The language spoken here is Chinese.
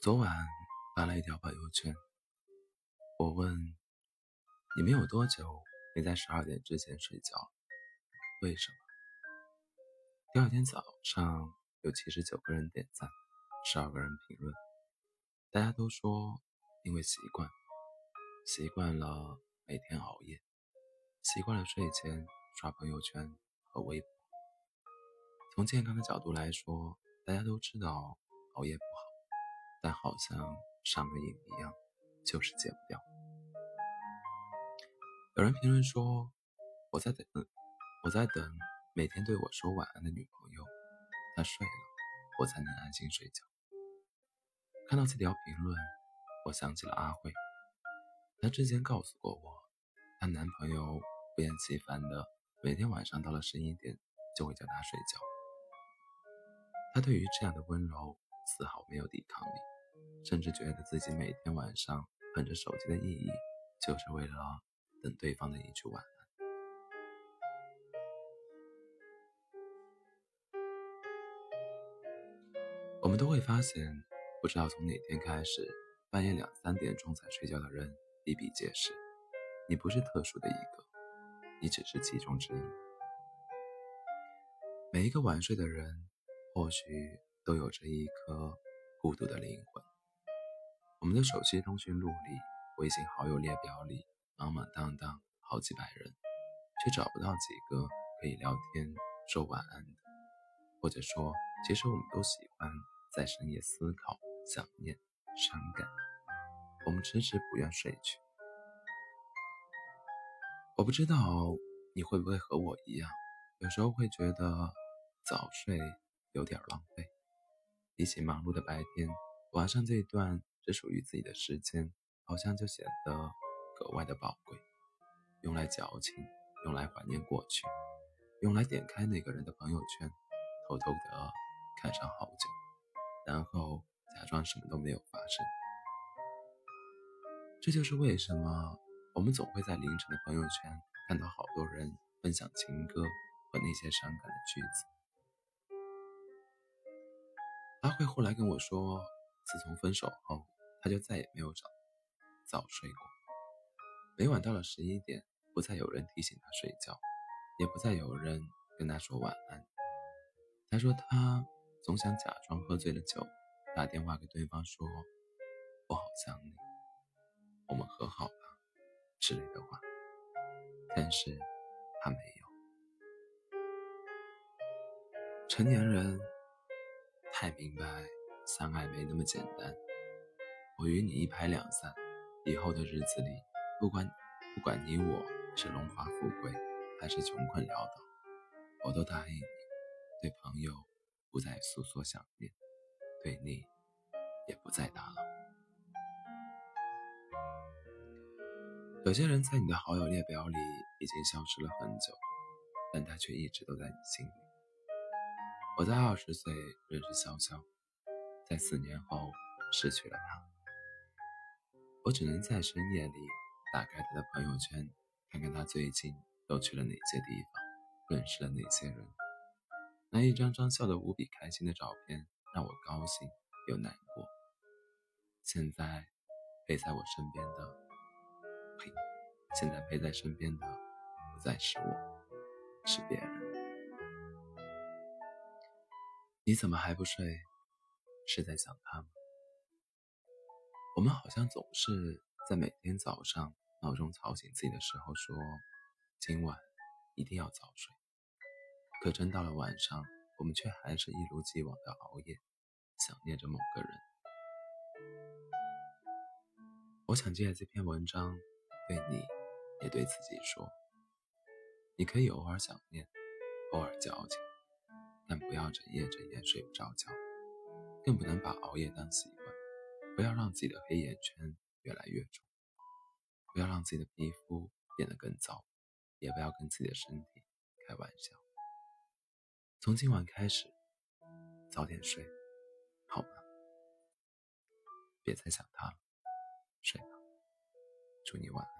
昨晚发了一条朋友圈，我问你们有多久没在十二点之前睡觉？为什么？第二天早上有七十九个人点赞，十二个人评论，大家都说因为习惯，习惯了每天熬夜，习惯了睡前刷朋友圈和微博。从健康的角度来说，大家都知道熬夜不。但好像上了瘾一样，就是戒不掉。有人评论说：“我在等，我在等每天对我说晚安的女朋友，她睡了，我才能安心睡觉。”看到这条评论，我想起了阿慧，她之前告诉过我，她男朋友不厌其烦的每天晚上到了十一点就会叫她睡觉。她对于这样的温柔丝毫没有抵抗力。甚至觉得自己每天晚上捧着手机的意义，就是为了等对方的一句晚安。我们都会发现，不知道从哪天开始，半夜两三点钟才睡觉的人比比皆是。你不是特殊的一个，你只是其中之一。每一个晚睡的人，或许都有着一颗孤独的灵魂。我们的手机通讯录里、微信好友列表里，满满当当好几百人，却找不到几个可以聊天说晚安的。或者说，其实我们都喜欢在深夜思考、想念、伤感，我们迟迟不愿睡去。我不知道你会不会和我一样，有时候会觉得早睡有点浪费。比起忙碌的白天，晚上这一段。只属于自己的时间，好像就显得格外的宝贵，用来矫情，用来怀念过去，用来点开那个人的朋友圈，偷偷的看上好久，然后假装什么都没有发生。这就是为什么我们总会在凌晨的朋友圈看到好多人分享情歌和那些伤感的句子。阿慧后来跟我说。自从分手后，他就再也没有早早睡过。每晚到了十一点，不再有人提醒他睡觉，也不再有人跟他说晚安。他说他总想假装喝醉了酒，打电话给对方说：“我好想你，我们和好吧”之类的话。但是他没有。成年人太明白。相爱没那么简单，我与你一拍两散，以后的日子里，不管不管你我是荣华富贵还是穷困潦倒，我都答应你，对朋友不再诉说想念，对你也不再打扰。有些人在你的好友列表里已经消失了很久，但他却一直都在你心里。我在二十岁认识潇潇。在四年后失去了他，我只能在深夜里打开他的朋友圈，看看他最近都去了哪些地方，认识了哪些人。那一张张笑得无比开心的照片，让我高兴又难过。现在陪在我身边的，呸！现在陪在身边的不再是我，是别人。你怎么还不睡？是在想他吗？我们好像总是在每天早上闹钟吵醒自己的时候说：“今晚一定要早睡。”可真到了晚上，我们却还是一如既往的熬夜，想念着某个人。我想借这篇文章，对你，也对自己说：你可以偶尔想念，偶尔矫情，但不要整夜整夜睡不着觉。更不能把熬夜当习惯，不要让自己的黑眼圈越来越重，不要让自己的皮肤变得更糟，也不要跟自己的身体开玩笑。从今晚开始，早点睡，好吗？别再想他了，睡吧，祝你晚安，